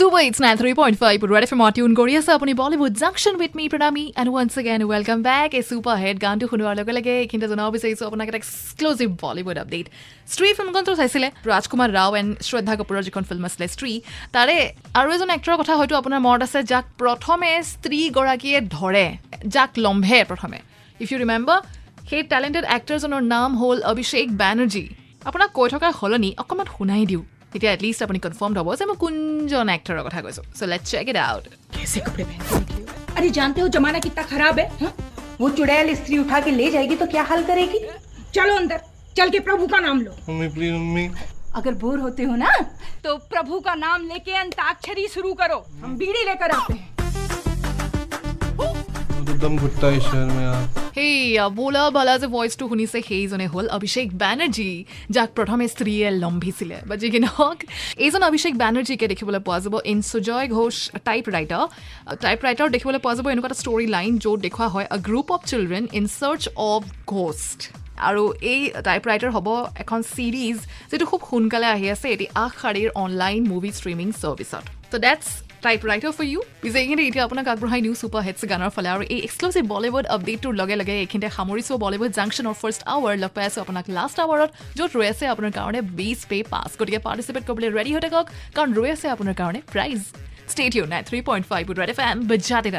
Super, it's 93.5 Red FM tune কৰি আছে আপুনি Bollywood junction with me Pranami and once again welcome back এই super hit গানটো শুনোৱাৰ লগে লগে এইখিনিতে জনাব বিচাৰিছোঁ আপোনাক এটা এক্সক্লুচিভ বলিউড আপডেট স্ত্ৰী ফিল্মখনটো চাইছিলে ৰাজকুমাৰ ৰাও এণ্ড শ্ৰদ্ধা কাপুৰৰ যিখন ফিল্ম আছিলে স্ত্ৰী তাৰে আৰু এজন এক্টৰৰ কথা হয়তো আপোনাৰ মনত আছে যাক প্ৰথমে স্ত্ৰীগৰাকীয়ে ধৰে যাক লম্ভে প্ৰথমে ইফ ইউ ৰিমেম্বাৰ সেই টেলেণ্টেড এক্টৰজনৰ নাম হ'ল অভিষেক বেনাৰ্জী আপোনাক কৈ থকাৰ সলনি অকণমান শুনাই দিওঁ তেতিয়া এটলিষ্ট আপুনি কনফাৰ্ম হ'ব যে মই কোনজন এক্টৰৰ কথা কৈছোঁ so let check it out कैसे कपड़े पहन के निकली हो? अरे जानते हो जमाना कितना खराब है हा? वो चुड़ैल स्त्री उठा के ले जाएगी तो क्या हाल करेगी चलो अंदर चल के प्रभु का नाम लो मम्मी प्लीज मम्मी अगर बोर होते हो ना तो प्रभु का नाम लेके अंताक्षरी शुरू करो हम बीड़ी लेकर आते हैं मुझे दम घुटता है इस शहर में यार সেই বোলা বালা যে ভইচটো শুনিছে সেইজনে হ'ল অভিষেক বেনাৰ্জী যাক প্ৰথমে স্ত্ৰীয়ে লম্ভিছিলে। বা যি কি নহওক এইজন অভিষেক বেনাৰ্জীকে দেখিবলৈ পোৱা যাব in Sujoy Ghosh typewriter typewriter দেখিবলৈ পোৱা যাব এনেকুৱা এটা ষ্টৰী লাইন য'ত দেখুওৱা হয় a group of children in church of ghost আৰু এই টাইপ ৰাইটাৰ হ'ব এখন ছিৰিজ যিটো খুব সোনকালে আহি আছে এটি আঠ শাৰীৰ অনলাইন মুভি ষ্ট্ৰিমিং ছাৰ্ভিচত ত' that's type writer for you পিছে এইখিনি এতিয়া আপোনাক আগবঢ়াই নিওঁ ছুপাৰ হেডছ গানৰ ফালে আৰু এই এক্সক্লুচিভ বলিউড আপডেটটোৰ লগে লগে এইখিনিতে সামৰিছোঁ বলিউড জাংচনৰ ফাৰ্ষ্ট আৱাৰ লগ পাই আছোঁ আপোনাক লাষ্ট আৱাৰত য'ত ৰৈ আছে আপোনাৰ কাৰণে বিছ পে পাছ গতিকে পাৰ্টিচিপেট কৰিবলৈ ৰেডি হৈ থাকক কাৰণ ৰৈ আছে আপোনাৰ কাৰণে প্ৰাইজ ষ্টেট U nine three point five Red F M বজাতে